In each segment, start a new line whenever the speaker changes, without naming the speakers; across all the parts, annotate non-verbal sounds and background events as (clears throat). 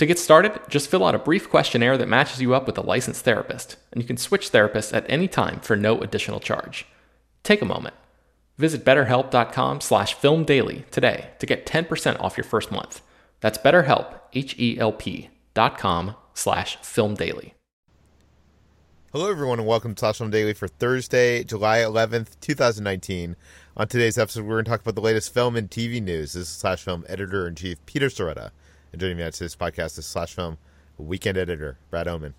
To get started, just fill out a brief questionnaire that matches you up with a licensed therapist, and you can switch therapists at any time for no additional charge. Take a moment. Visit betterhelp.com slash filmdaily today to get 10% off your first month. That's betterhelp, H-E-L-P dot com slash filmdaily.
Hello, everyone, and welcome to Slash Film Daily for Thursday, July 11th, 2019. On today's episode, we're going to talk about the latest film and TV news. This is Slash Film Editor-in-Chief Peter Sciretta. And joining me on today's podcast is Slash Film weekend editor Brad Oman.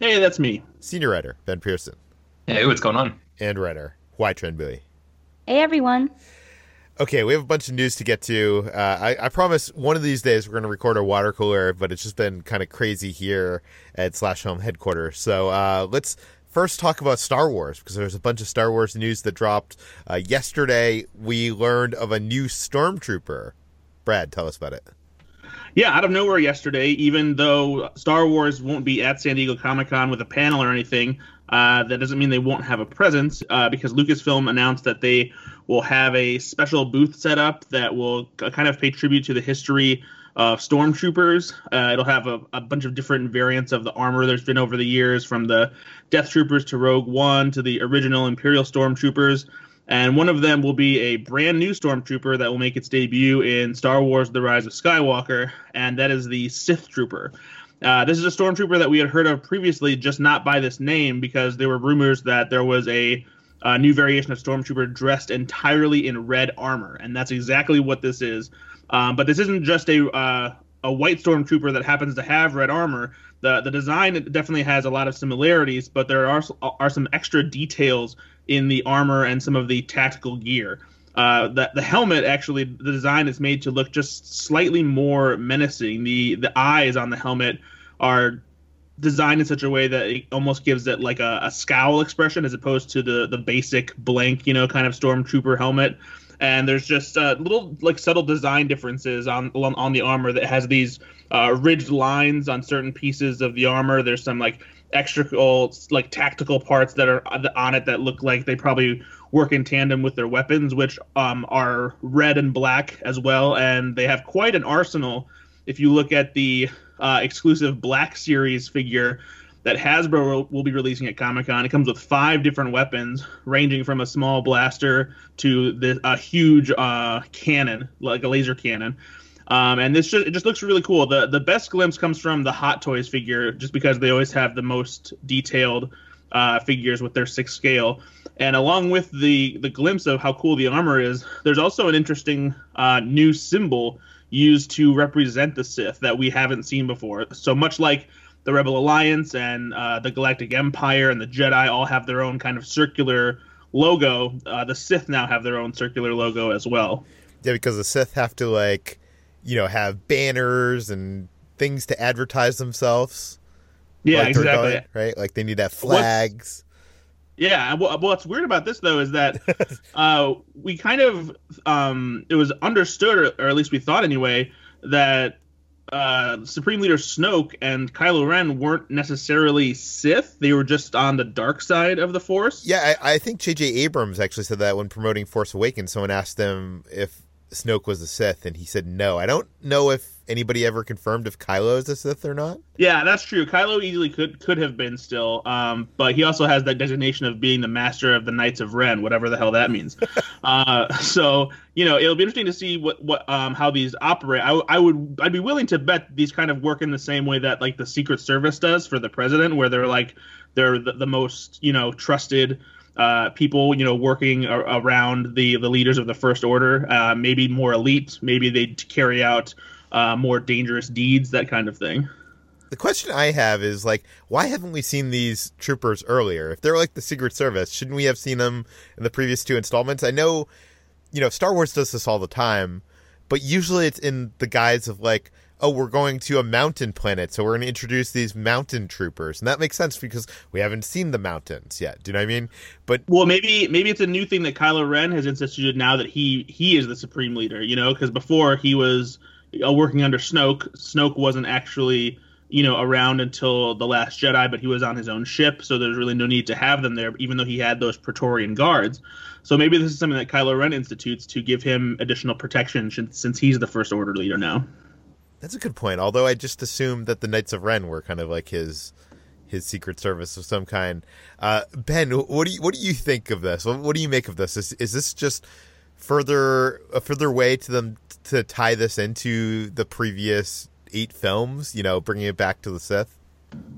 Hey, that's me.
Senior writer Ben Pearson.
Hey, what's going on?
And writer Hoai-Tran Bui.
Hey, everyone.
Okay, we have a bunch of news to get to. Uh, I, I, promise one of these days we're going to record our water cooler, but it's just been kind of crazy here at Slash Film headquarters. So uh, let's first talk about Star Wars because there's a bunch of Star Wars news that dropped uh, yesterday. We learned of a new stormtrooper. Brad, tell us about it
yeah, out of nowhere yesterday, even though Star Wars won't be at San Diego Comic Con with a panel or anything, uh, that doesn't mean they won't have a presence uh, because Lucasfilm announced that they will have a special booth set up that will kind of pay tribute to the history of stormtroopers. Uh, it'll have a, a, bunch of different variants of the armor there's been over the years, from the Death Troopers to Rogue One to the original Imperial Stormtroopers and one of them will be a brand new stormtrooper that will make its debut in Star Wars: The Rise of Skywalker, and that is the Sith Trooper. Uh, this is a stormtrooper that we had heard of previously, just not by this name, because there were rumors that there was a, a new variation of stormtrooper dressed entirely in red armor, and that's exactly what this is. Um, but this isn't just a uh, a white stormtrooper that happens to have red armor. The the design definitely has a lot of similarities, but there are are some extra details in the armor and some of the tactical gear. Uh, the, the helmet actually the design is made to look just slightly more menacing. The the eyes on the helmet are designed in such a way that it almost gives it like a, a scowl expression as opposed to the the basic blank you know kind of stormtrooper helmet. And there's just uh, little like subtle design differences on on the armor that has these uh, ridged lines on certain pieces of the armor. There's some like extra like tactical parts that are on it that look like they probably work in tandem with their weapons, which um, are red and black as well, and they have quite an arsenal. If you look at the uh, exclusive Black Series figure that Hasbro will be releasing at Comic Con, it comes with five different weapons, ranging from a small blaster to the, a huge uh, cannon, like a laser cannon. Um, and this just, it just looks really cool. The the best glimpse comes from the Hot Toys figure, just because they always have the most detailed uh, figures with their six scale. And along with the the glimpse of how cool the armor is, there's also an interesting uh, new symbol used to represent the Sith that we haven't seen before. So much like the Rebel Alliance and uh, the Galactic Empire and the Jedi all have their own kind of circular logo, uh, the Sith now have their own circular logo as well.
Yeah, because the Sith have to like, you know, have banners and things to advertise themselves.
Yeah,
like
exactly.
Going, right, like they need to have flags.
Yeah, well, what's weird about this though is that (laughs) uh, we kind of um, it was understood, or, at least we thought anyway, that uh, Supreme Leader Snoke and Kylo Ren weren't necessarily Sith; they were just on the dark side of the Force.
Yeah, I, I think J.J. Abrams actually said that when promoting Force Awakens. Someone asked him if Snoke was a Sith, and he said no. I don't know if anybody ever confirmed if Kylo is a Sith or not.
Yeah, that's true. Kylo easily could could have been still, um, but he also has that designation of being the master of the Knights of Ren, whatever the hell that means. (laughs) uh, so you know, it'll be interesting to see what what um, how these operate. I, I would I'd be willing to bet these kind of work in the same way that like the Secret Service does for the president, where they're like they're the, the most you know trusted uh, people, you know, working around the the leaders of the First Order, uh, maybe more elite, maybe they'd carry out uh, more dangerous deeds, that kind of thing.
The question I have is like, why haven't we seen these troopers earlier? If they're like the Secret Service, shouldn't we have seen them in the previous two installments? I know, you know, Star Wars does this all the time, but usually it's in the guise of like, oh, we're going to a mountain planet, so we're going to introduce these mountain troopers, and that makes sense because we haven't seen the mountains yet. Do you know what I mean? But
well, maybe maybe it's a new thing that Kylo Ren has instituted now that he he is the supreme leader. You know, because before he was working under Snoke. Snoke wasn't actually you know around until the last Jedi, but he was on his own ship, so there's really no need to have them there, even though he had those Praetorian guards. So maybe this is something that Kylo Ren institutes to give him additional protection since he's the First Order leader now.
That's a good point. Although I just assumed that the Knights of Ren were kind of like his his secret service of some kind. Uh, ben, what do you what do you think of this? What do you make of this? Is is this just further a further way to them to tie this into the previous eight films? You know, bringing it back to the Sith.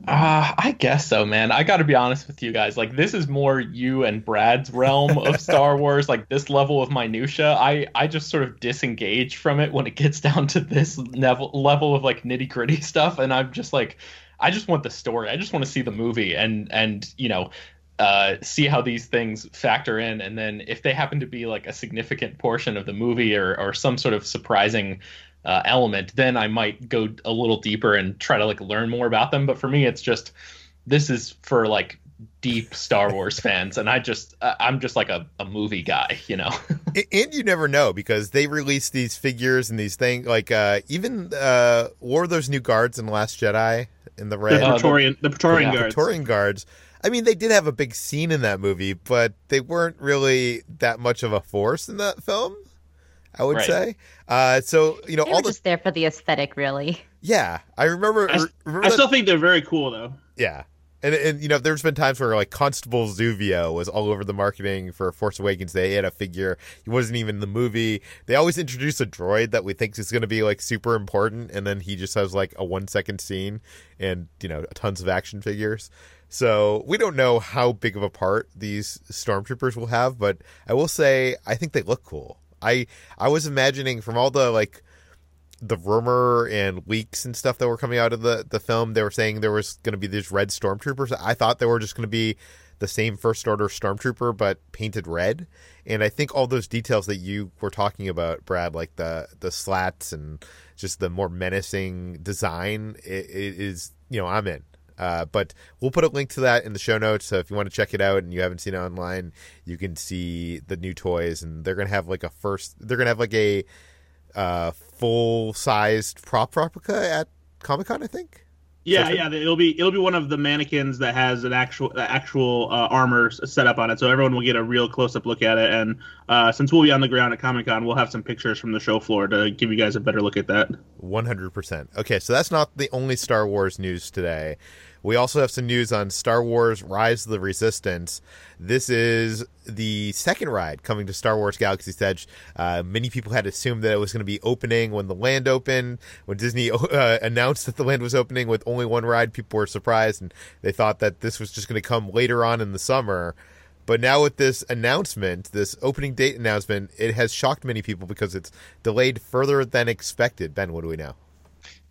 Uh, I guess so, man. I got to be honest with you guys. Like, this is more you and Brad's realm of (laughs) Star Wars. Like this level of minutia, I I just sort of disengage from it when it gets (laughs) down to this level level of like nitty gritty stuff, and I'm just like, I just want the story. I just want to see the movie, and and you know, uh, see how these things factor in, and then if they happen to be like a significant portion of the movie or or some sort of surprising uh, element, then I might go a little deeper and try to like learn more about them. But for me, it's just this is for like deep Star Wars (laughs) fans, and I just I'm just like a, a movie guy, you know.
and you never know because they release these figures and these things like uh, even uh, were those new guards in the Last Jedi in the red
the Praetorian the Praetorian
yeah,
guards.
Praetorian guards. I mean, they did have a big scene in that movie, but they weren't really that much of a force in that film. I would
Right.
say. Uh, so you know,
They
all
were
the
just there for the aesthetic, really.
yeah, I remember.
I, s-
remember
I
that-
still think they're very cool though.
yeah. And, and you know, there's been times where like Constable Zuvio was all over the marketing for Force Awakens. They had a figure. He wasn't even in the movie. They always introduce a droid that we think is going to be like super important, and then he just has like a one second scene and you know tons of action figures. So we don't know how big of a part these stormtroopers will have, but I will say I think they look cool. I I was imagining from all the like the rumor and leaks and stuff that were coming out of the the film, they were saying there was going to be these red stormtroopers. I thought they were just going to be the same first order stormtrooper but painted red. And I think all those details that you were talking about, Brad, like the the slats and just the more menacing design, it, it is you know I'm in. Uh, but we'll put a link to that in the show notes. So if you want to check it out and you haven't seen it online, you can see the new toys, and they're gonna have like a first. They're gonna have like a uh, full sized prop replica at Comic Con, I think.
Yeah, yeah. It'll be it'll be one of the mannequins that has an actual actual uh, armor set up on it, so everyone will get a real close up look at it. And uh, since we'll be on the ground at Comic Con, we'll have some pictures from the show floor to give you guys a better look at that.
One hundred percent. Okay, so that's not the only Star Wars news today. We also have some news on Star Wars Rise of the Resistance. This is the second ride coming to Star Wars Galaxy's Edge. Uh, many people had assumed that it was going to be opening when the land opened. When Disney (laughs) uh, announced that the land was opening with only one ride, people were surprised and they thought that this was just going to come later on in the summer. But now with this announcement, this opening date announcement, it has shocked many people because it's delayed further than expected. Ben, what do we know?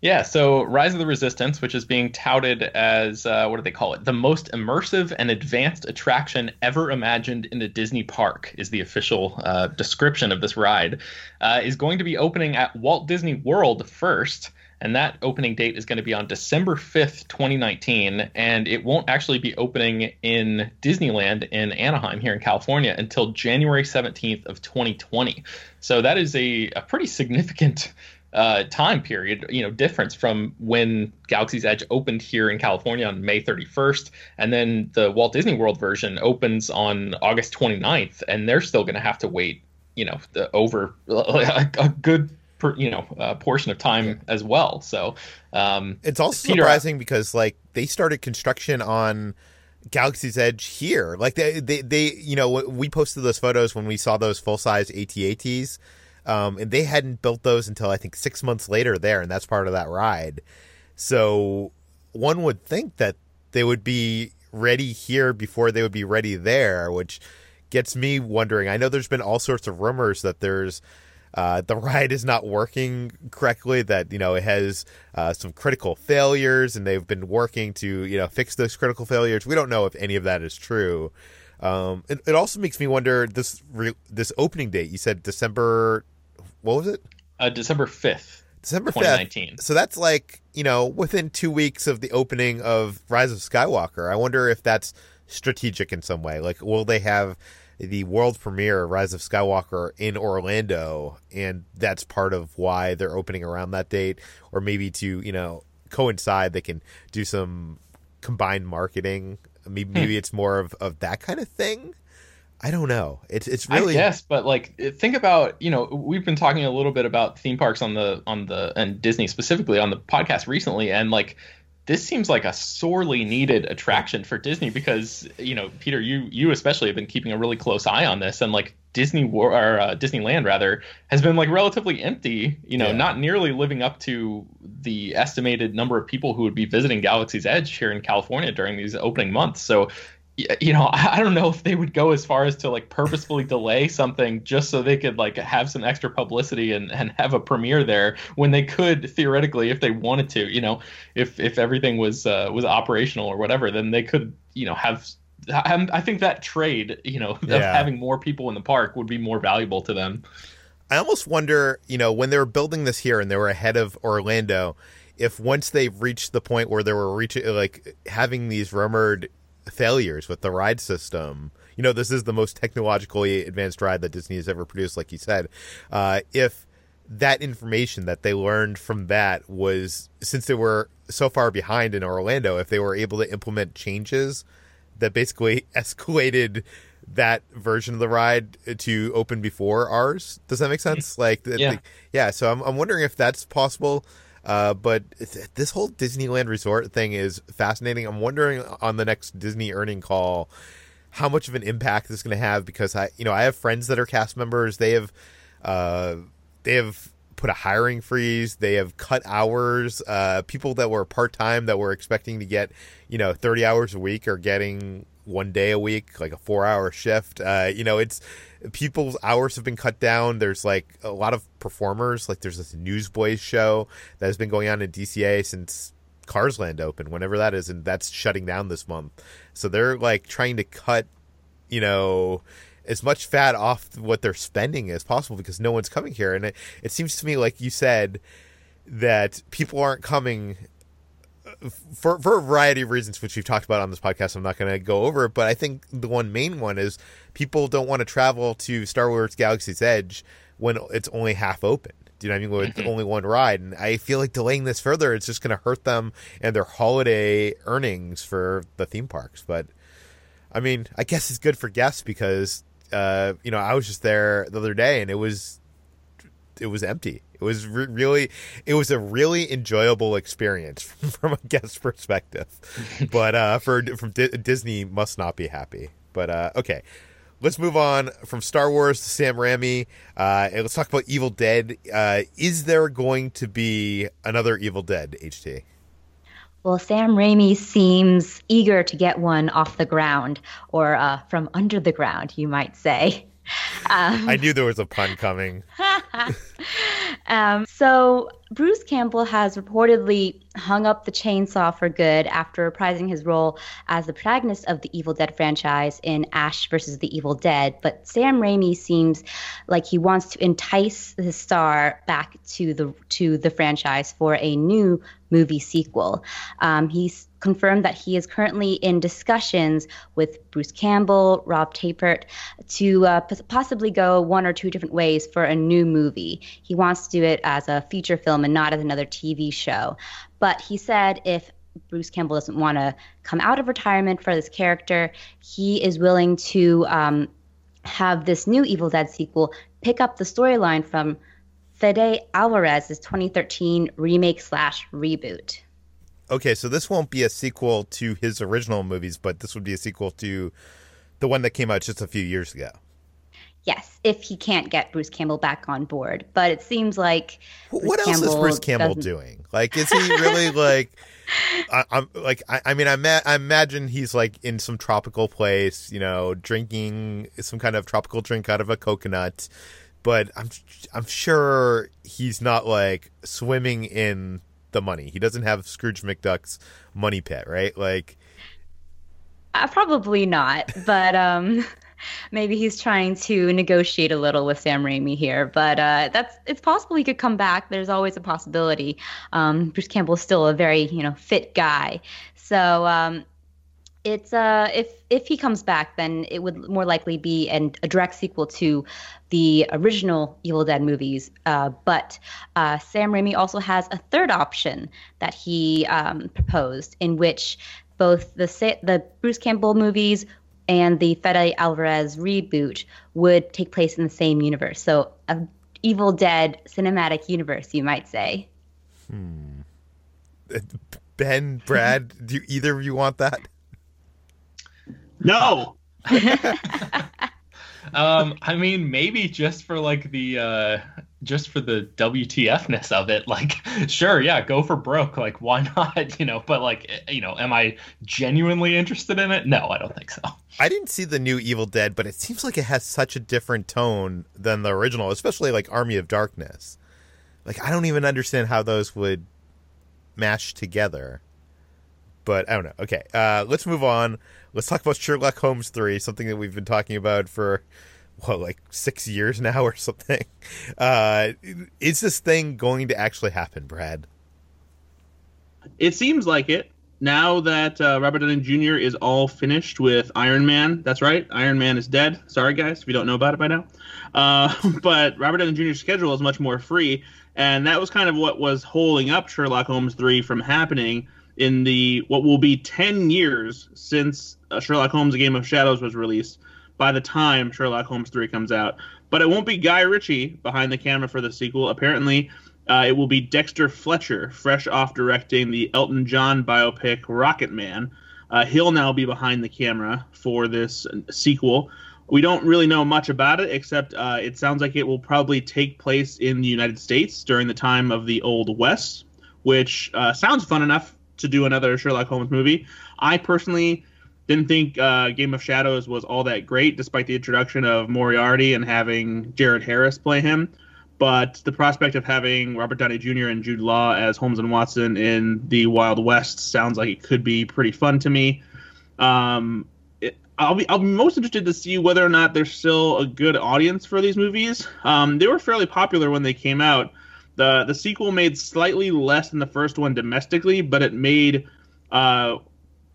Yeah, so Rise of the Resistance, which is being touted as uh, what do they call it? The most immersive and advanced attraction ever imagined in a Disney park, is the official uh, description of this ride, uh, is going to be opening at Walt Disney World first. And that opening date is going to be on December 5th, 2019. And it won't actually be opening in Disneyland in Anaheim here in California until January 17th of 2020. So that is a, a pretty significant uh, time period, you know, difference from when Galaxy's Edge opened here in California on May 31st, and then the Walt Disney World version opens on August 29th, and they're still going to have to wait, you know, the, over a, a good. Per, you know, uh, portion of time as well. So um,
it's also Peter, surprising because like they started construction on Galaxy's Edge here. Like they, they, they, you know, we posted those photos when we saw those full size ATATs um, and they hadn't built those until I think six months later there, and that's part of that ride. So one would think that they would be ready here before they would be ready there, which gets me wondering. I know there's been all sorts of rumors that there's uh, the (laughs) ride is not working correctly. That you know it has uh, some critical failures, and they've been working to you know fix those critical failures. We don't know if any of that is true. Um, it, it also makes me wonder this re- this opening date. You said December what was it?
Uh, December fifth.
December 5th. So that's like, you know, within two weeks of the opening of Rise of Skywalker. I wonder if that's strategic in some way. Like, will they have the world premiere of Rise of Skywalker in Orlando? And that's part of why they're opening around that date? Or maybe to, you know, coincide, they can do some combined marketing. Maybe, hmm. maybe it's more of, of that kind of thing. I don't know. It's it's really
yes, but like think about you know we've been talking a little bit about theme parks on the on the and Disney specifically on the podcast recently, and like this seems like a sorely needed attraction for Disney because you know Peter, you you especially have been keeping a really close eye on this, and like Disney War or uh, Disneyland rather has been like relatively empty, you know, yeah. not nearly living up to the estimated number of people who would be visiting Galaxy's Edge here in California during these opening months. So you know, (laughs) I don't know if they would go as far as to like purposefully delay something just so they could like have some extra publicity and, and have a premiere there when they could theoretically, if they wanted to, you know, if if everything was uh, was operational or whatever, then they could, you know, have. I think that trade, you know, yeah. of having more people in the park would be more valuable to them.
I almost wonder, you know, when they were building this here and they were ahead of Orlando, if once they've reached the point where they were reaching, like having these rumored failures with the ride system. You know, this is the most technologically advanced ride that Disney has ever produced, like you said. Uh, if that information that they learned from that was, since they were so far behind in Orlando, if they were able to implement changes that basically (laughs) escalated that version of the ride to open before ours. Does that make sense? Like, yeah, the, yeah. So I'm, I'm wondering if that's possible. Uh, but this whole Disneyland Resort thing is fascinating. I'm wondering on the next Disney earning call how much of an impact this is going to have because I, you know, I have friends that are cast members. They have, uh, they have put a hiring freeze. They have cut hours. Uh, people that were part time that were expecting to get, you know, 30 hours a week are getting one day a week, like a four hour shift. Uh, you know, it's people's hours have been cut down. There's like a lot of performers. Like there's this Newsboys show that has been going on in DCA since Cars Land opened, whenever that is, and that's shutting down this month. So they're like trying to cut, you know, as much fat off what they're spending as possible because no one's coming here. And it, it seems to me, like you said, that people aren't coming for for a variety of reasons, which we've talked about on this podcast. I'm not going to go over it, but I think the one main one is people don't want to travel to Star Wars Galaxy's Edge when it's only half open. Do you know what I mean? With mm-hmm. only one ride, and I feel like delaying this further, it's just going to hurt them and their holiday earnings for the theme parks. But I mean, I guess it's good for guests because uh, you know I was just there the other day, and it was it was empty. It was re- really it was a really enjoyable experience (laughs) from a guest perspective. (laughs) but uh, for from D- Disney must not be happy. But uh, okay, let's move on from Star Wars to Sam Raimi. Uh, and let's talk about Evil Dead. Uh, is there going to be another Evil Dead? HT.
Well, Sam Raimi seems eager to get one off the ground, or uh, from under the ground, you might say.
Um, I knew there was a pun coming. (laughs)
um, so Bruce Campbell has reportedly hung up the chainsaw for good after reprising his role as the protagonist of the Evil Dead franchise in Ash versus the Evil Dead. But Sam Raimi seems like he wants to entice the star back to the to the franchise for a new movie sequel. Um, he's confirmed that he is currently in discussions with Bruce Campbell, Rob Tapert, to uh, possibly go one or two different ways for a new movie. He wants do it as a feature film and not as another TV show. But he said if Bruce Campbell doesn't want to come out of retirement for this character, he is willing to um, have this new Evil Dead sequel pick up the storyline from Fede Alvarez's 2013 remake slash reboot.
Okay, so this won't be a sequel to his original movies, but this would be a sequel to the one that came out just a few years ago.
Yes, if he can't get Bruce Campbell back on board. But it seems like
Bruce what else Campbell is Bruce Campbell doesn't... doing? Like, is he really (laughs) like? I, am like, I, I mean, I, ma- I imagine he's like in some tropical place, you know, drinking some kind of tropical drink out of a coconut. But I'm, I'm sure he's not like swimming in the money. He doesn't have Scrooge McDuck's money pit, right? Like,
uh, probably not. But um, (laughs) maybe he's trying to negotiate a little with Sam Raimi here, but uh, that's it's possible he could come back. There's always a possibility. Um, Bruce Campbell is still a very you know fit guy, so um, it's uh if if he comes back, then it would more likely be an, a direct sequel to the original Evil Dead movies. Uh, but uh, Sam Raimi also has a third option that he um, proposed, in which both the the Bruce Campbell movies and the Fede Alvarez reboot would take place in the same universe. So, a Evil Dead cinematic universe, you might say.
Hmm. Ben, Brad, (laughs) do either of you want that?
No. (laughs)
um, I mean, maybe just for like the uh, just for the WTFness of it, like, (laughs) sure, yeah, go for broke. Like, why not? You know, but like, you know, am I genuinely interested in it? No, I don't think so.
I didn't see the new Evil Dead, but it seems like it has such a different tone than the original, especially like Army of Darkness. Like, I don't even understand how those would mash together. But I don't know. Okay, uh, let's move on. Let's talk about Sherlock Holmes 3, something that we've been talking about for what like six years now or something. Uh, is this thing going to actually happen, Brad?
It seems like it. Now that uh, Robert Downey Jr. is all finished with Iron Man, that's right. Iron Man is dead. Sorry, guys, if you don't know about it by now. Uh, (laughs) but Robert Downey Jr.'s schedule is much more free, and that was kind of what was holding up Sherlock Holmes 3 from happening in the what will be 10 years since uh, Sherlock Holmes: A Game of Shadows was released by the time Sherlock Holmes 3 comes out. But it won't be Guy Ritchie behind the camera for the sequel. Apparently, uh, it will be Dexter Fletcher, fresh off directing the Elton John biopic Rocketman. Uh, he'll now be behind the camera for this sequel. We don't really know much about it, except uh, it sounds like it will probably take place in the United States during the time of the Old West, which uh, sounds fun enough to do another Sherlock Holmes movie. I personally didn't think uh, Game of Shadows was all that great, despite the introduction of Moriarty and having Jared Harris play him. But the prospect of having Robert Downey Jr. and Jude Law as Holmes and Watson in the Wild West sounds like it could be pretty fun to me. Um, it, I'll be I'll be most interested to see whether or not there's still a good audience for these movies. Um, they were fairly popular when they came out. the The sequel made slightly less than the first one domestically, but it made uh,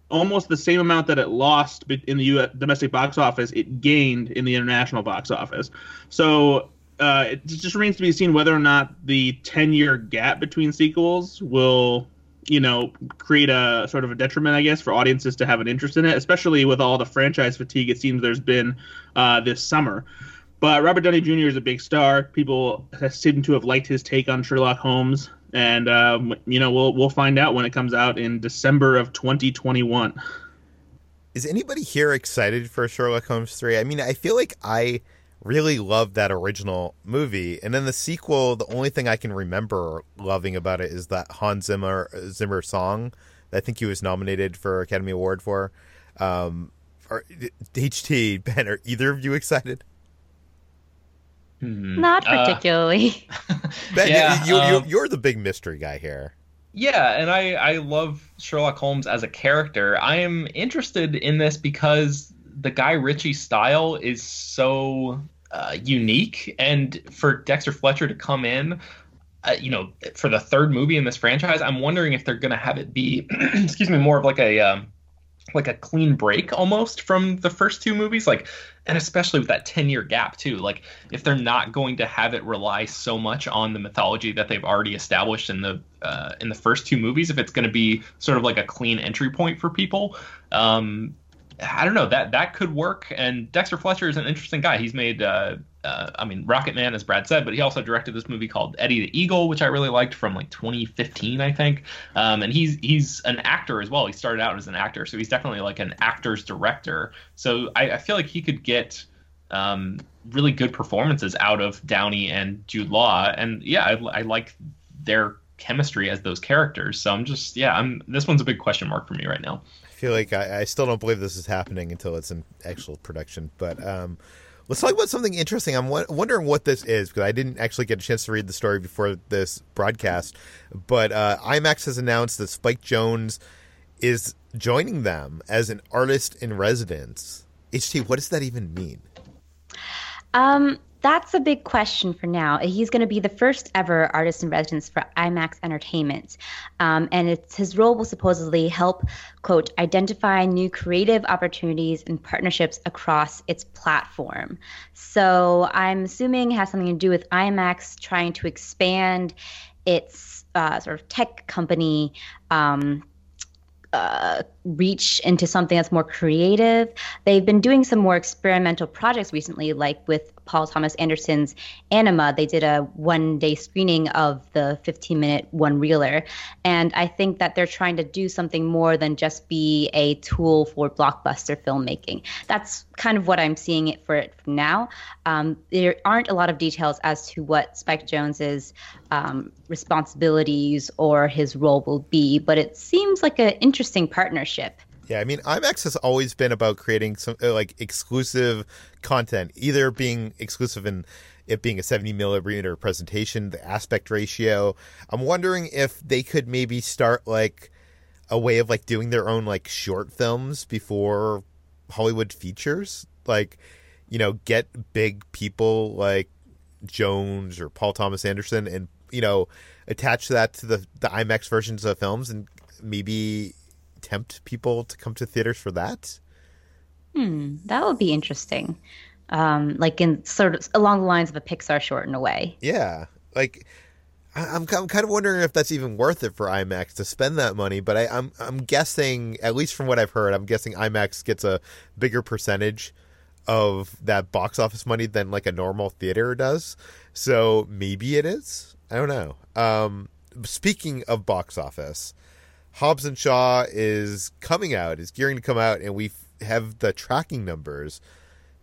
almost the same amount that it lost in the US domestic box office, it gained in the international box office. So uh, it just remains to be seen whether or not the 10 year gap between sequels will, you know, create a sort of a detriment, I guess, for audiences to have an interest in it, especially with all the franchise fatigue it seems there's been uh, this summer. But Robert Downey Jr. is a big star. People seem to have liked his take on Sherlock Holmes, and um, you know we'll we'll find out when it comes out in December of 2021.
Is anybody here excited for Sherlock Holmes three? I mean, I feel like I really loved that original movie, and then the sequel. The only thing I can remember loving about it is that Hans Zimmer Zimmer song. I think he was nominated for Academy Award for. Um, are, (laughs) HT Ben, are either of you excited?
Hmm. Not uh, particularly.
Uh, (laughs) ben, yeah, you, you, um, you're the big mystery guy here.
Yeah, and I, I love Sherlock Holmes as a character. I am interested in this because the Guy Ritchie style is so uh, unique, and for Dexter Fletcher to come in, uh, you know, for the third movie in this franchise, I'm wondering if they're going to have it be, (clears throat) excuse me, more of like a um, like a clean break almost from the first two movies. Like and especially with that 10 year gap too. Like if they're not going to have it rely so much on the mythology that they've already established in the uh, in the first two movies if it's going to be sort of like a clean entry point for people. Um I don't know that that could work. And Dexter Fletcher is an interesting guy. He's made, uh, uh, I mean, Rocketman, as Brad said, but he also directed this movie called Eddie the Eagle, which I really liked from like 2015, I think. Um, and he's he's an actor as well. He started out as an actor, so he's definitely like an actor's director. So I, I feel like he could get um, really good performances out of Downey and Jude Law. And yeah, I, I like their chemistry as those characters. So I'm just yeah, I'm this one's a big question mark for me right now
feel like I, I, still don't believe this is happening until it's in actual production. But um, let's talk about something interesting. I'm w- wondering what this is because I didn't actually get a chance to read the story before this broadcast. But uh, IMAX has announced that Spike Jonze is joining them as an artist in residence. HT, what does that even mean?
Um, that's a big question for now. He's going to be the first ever artist in residence for IMAX Entertainment. Um, and it's, his role will supposedly help, quote, identify new creative opportunities and partnerships across its platform. So I'm assuming it has something to do with IMAX trying to expand its uh, sort of tech company. Um, uh, reach into something that's more creative. They've been doing some more experimental projects recently, like with Paul Thomas Anderson's Anima. They did a one day screening of the 15 minute one reeler. And I think that they're trying to do something more than just be a tool for blockbuster filmmaking. That's kind of what I'm seeing it for it now. Um, there aren't a lot of details as to what Spike Jonze's um, responsibilities or his role will be, but it seems like an interesting partnership.
Yeah, I mean, IMAX has always been about creating some uh, like exclusive content, either being exclusive in it being a 70 millimeter presentation, the aspect ratio. I'm wondering if they could maybe start like a way of like doing their own like short films before Hollywood features, like you know, get big people like Jonze or Paul Thomas Anderson, and you know, attach that to the the IMAX versions of films, and maybe tempt people to come to theaters for that?
Hmm, that would be interesting. Um, like in sort of along the lines of a Pixar short in a way.
Yeah, like I'm, I'm kind of wondering if that's even worth it for IMAX to spend that money. But I, I'm I'm guessing, at least from what I've heard, I'm guessing IMAX gets a bigger percentage of that box office money than like a normal theater does. So maybe it is. I don't know. Um, speaking of box office, Hobbs and Shaw is coming out, is gearing to come out, and we have the tracking numbers.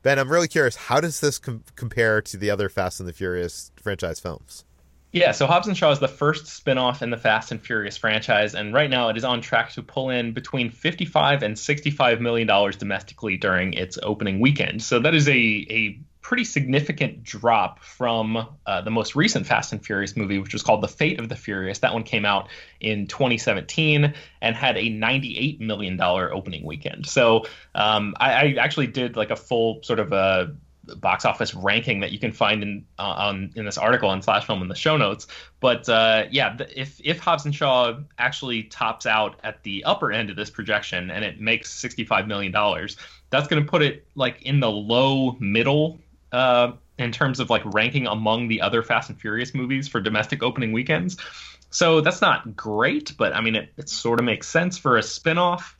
Ben, I'm really curious. How does this com- compare to the other Fast and the Furious franchise films?
Yeah, so Hobbs and Shaw is the first spin-off in the Fast and Furious franchise, and right now it is on track to pull in between 55 and 65 million dollars domestically during its opening weekend. So that is a a pretty significant drop from uh, the most recent Fast and Furious movie, which was called The Fate of the Furious. That one came out in 2017 and had a $98 million opening weekend. So um, I, I, actually did like a full sort of a box office ranking that you can find in uh, on in this article on Slash Film in the show notes. But uh, yeah, if if Hobbs and Shaw actually tops out at the upper end of this projection and it makes 65 million dollars, that's going to put it like in the low middle uh, in terms of like ranking among the other Fast and Furious movies for domestic opening weekends. So that's not great, but I mean, it, it sort of makes sense for a spinoff.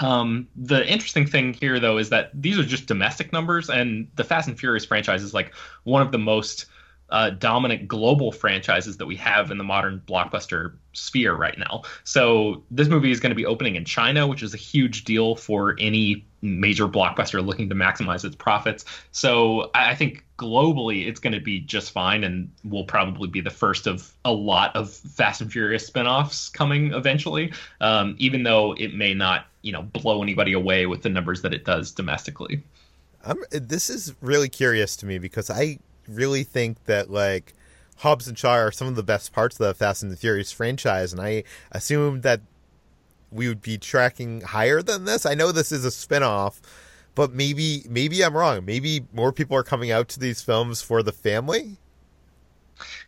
Um, the interesting thing here, though, is that these are just domestic numbers, and the Fast and Furious franchise is like one of the most uh, dominant global franchises that we have in the modern blockbuster sphere right now. So this movie is going to be opening in China, which is a huge deal for any major blockbuster looking to maximize its profits. So I think globally it's going to be just fine and will probably be the first of a lot of Fast and Furious spin-offs coming eventually, um, even though it may not, you know, blow anybody away with the numbers that it does domestically.
I'm, this is really curious to me because I really think that like Hobbs and Shaw are some of the best parts of the Fast and the Furious franchise, and I assume that we would be tracking higher than this. I know this is a spinoff, but maybe maybe I'm wrong. Maybe more people are coming out to these films for the family.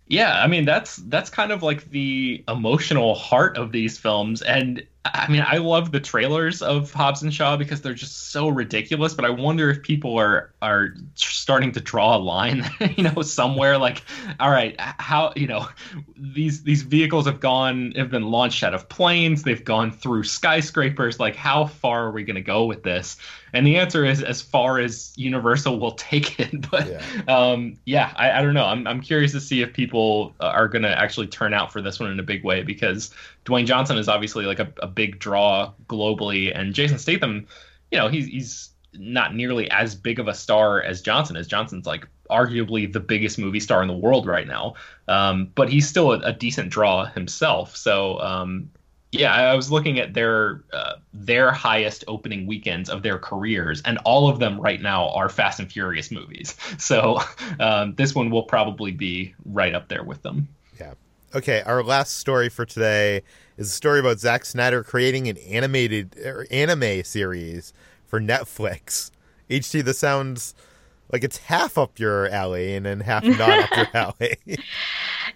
Yeah, I mean that's that's kind of like the emotional heart of these films and I mean, I love the trailers of Hobbs and Shaw because they're just so ridiculous. But I wonder if people are are starting to draw a line, (laughs) you know, somewhere like, all right, how you know, these these vehicles have gone have been launched out of planes, they've gone through skyscrapers. Like, how far are we going to go with this? And the answer is as far as Universal will (laughs) take it. But yeah, um, yeah I, I don't know. I'm I'm curious to see if people are going to actually turn out for this one in a big way because Dwayne Johnson is obviously like a, a big draw globally, and Jason Statham, you know, he's he's not nearly as big of a star as Johnson is. Johnson's like arguably the biggest movie star in the world right now, um, but he's still a, a, decent draw himself. So um, yeah, I was looking at their uh, their highest opening weekends of their careers, and all of them right now are Fast and Furious movies. (laughs) So um, this one will probably be right up there with them.
Yeah. Okay, our last story for today is a story about Zack Snyder creating an animated er, anime series for Netflix. HT, this sounds like it's half up your alley and then half not up your (laughs) alley.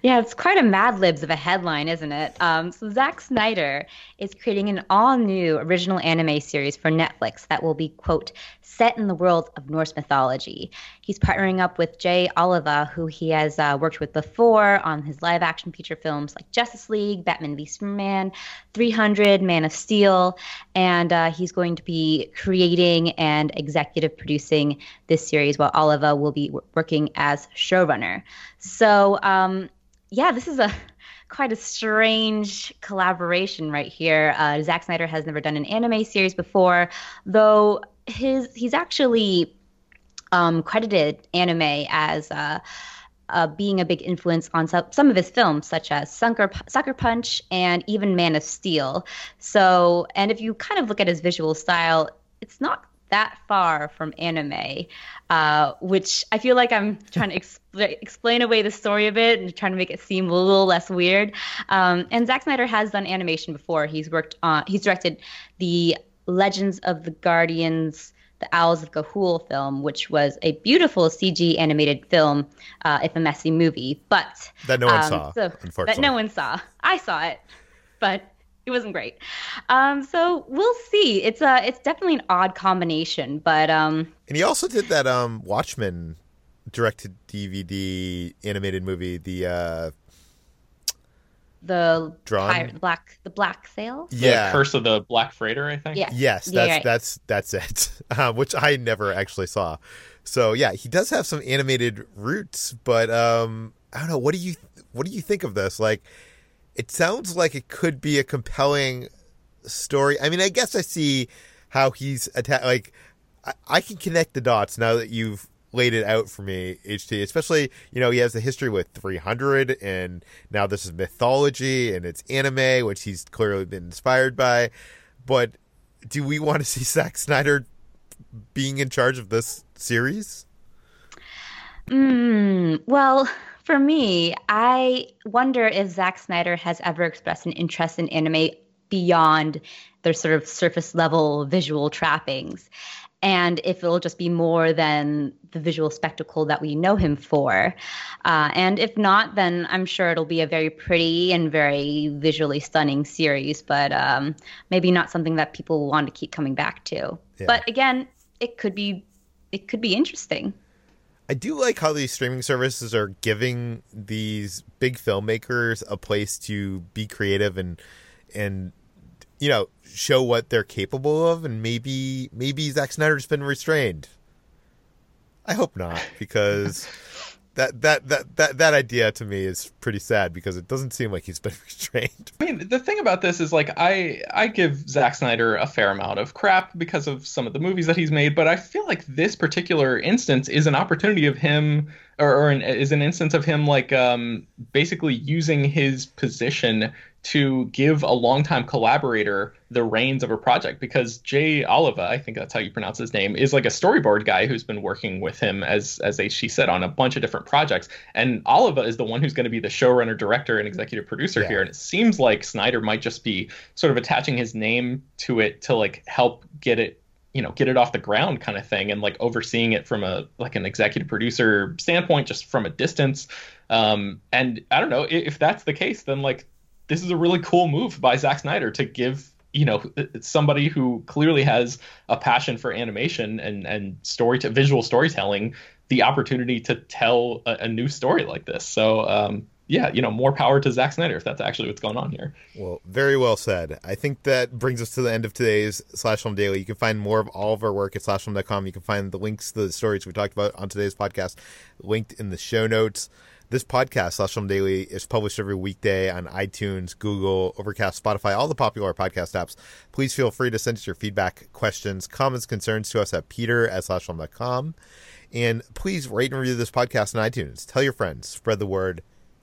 Yeah, it's quite a Mad Libs of a headline, isn't it? Um, so Zack Snyder is creating an all-new original anime series for Netflix that will be quote set in the world of Norse mythology. He's partnering up with Jay Oliva, who he has uh, worked with before on his live action feature films like Justice League, Batman v Superman, 300, Man of Steel, and uh, he's going to be creating and executive producing this series while Oliva will be w- working as showrunner. So, um, yeah, this is a (laughs) quite a strange collaboration right here. Uh, Zack Snyder has never done an anime series before, though his he's actually um, credited anime as uh, uh, being a big influence on some, some of his films, such as Sucker, Sucker Punch and even Man of Steel. So, and if you kind of look at his visual style, it's not that far from anime, uh, which I feel like I'm (laughs) trying to expl- explain away the story a bit and trying to make it seem a little less weird. Um, and Zack Snyder has done animation before. He's worked on, he's directed the Legends of the Guardians, the Owls of Ga'Hoole film, which was a beautiful CG animated film, uh, if a messy movie, but
that no one um, saw. So, unfortunately,
that no one saw. I saw it, but it wasn't great. Um, so we'll see. It's a it's definitely an odd combination, but um.
And he also did that um Watchmen directed DVD animated movie, the uh
the Drawn? Pirate, black the black sail.
Yeah,
the Curse of the Black Freighter. I think.
Yeah.
Yes, that's yeah, right. that's that's it. (laughs) Uh, which I never actually saw. So yeah, he does have some animated roots, but um, I don't know. What do you what do you think of this? Like, it sounds like it could be a compelling story. I mean, I guess I see how he's atta- like I, I can connect the dots now that you've laid it out for me, HT. Especially, you know, he has the history with 300, and now this is mythology and it's anime, which he's clearly been inspired by. But do we want to (laughs) see Zack Snyder being in charge of this series?
Mm, well, for me, I wonder if Zack Snyder has ever expressed an interest in anime beyond their sort of surface level visual trappings and if it'll just be more than the visual spectacle that we know him for. Uh, and if not, then I'm sure it'll be a very pretty and very visually stunning series, but um, maybe not something that people want to keep coming back to. Yeah. But again, it could be it could be interesting.
I do like how these streaming services are giving these big filmmakers a place to be creative and and you know, show what they're capable of, and maybe maybe Zack Snyder's been restrained. I hope not, because (laughs) that that that that that idea to me is pretty sad because it doesn't seem like he's been (laughs) restrained.
I mean, the thing about this is like I I give Zack Snyder a fair amount of crap because of some of the movies that he's made, but I feel like this particular instance is an opportunity of him or, or an, is an instance of him like um basically using his position to give a longtime collaborator the reins of a project because Jay Oliva, I think that's how you pronounce his name, is like a storyboard guy who's been working with him as as a, she said on a bunch of different projects. And Oliva is the one who's going to be the showrunner, director, and executive producer
Yeah.
here. And it seems like Snyder might just be sort of attaching his name to it to like help get it you know get it off the ground kind of thing and like overseeing it from a like an executive producer standpoint just from a distance um and i don't know i- if that's the case then like this is a really cool move by Zack Snyder to give you know somebody who clearly has a passion for animation and and story to visual storytelling the opportunity to tell a, a new story like this. So um, yeah, you know, more power to Zack Snyder if that's actually what's going on here.
Well, very well said. I think that brings us to the end of today's Slash Film Daily. You can find more of all of our work at slashfilm.com. You can find the links to the stories we talked about on today's podcast linked in the show notes. This podcast, Slash Film Daily, is published every weekday on iTunes, Google, Overcast, Spotify, all the popular podcast apps. Please feel free to send us your feedback, questions, comments, concerns to us at peter at slashfilm.com. And please rate and review this podcast on iTunes. Tell your friends, spread the word,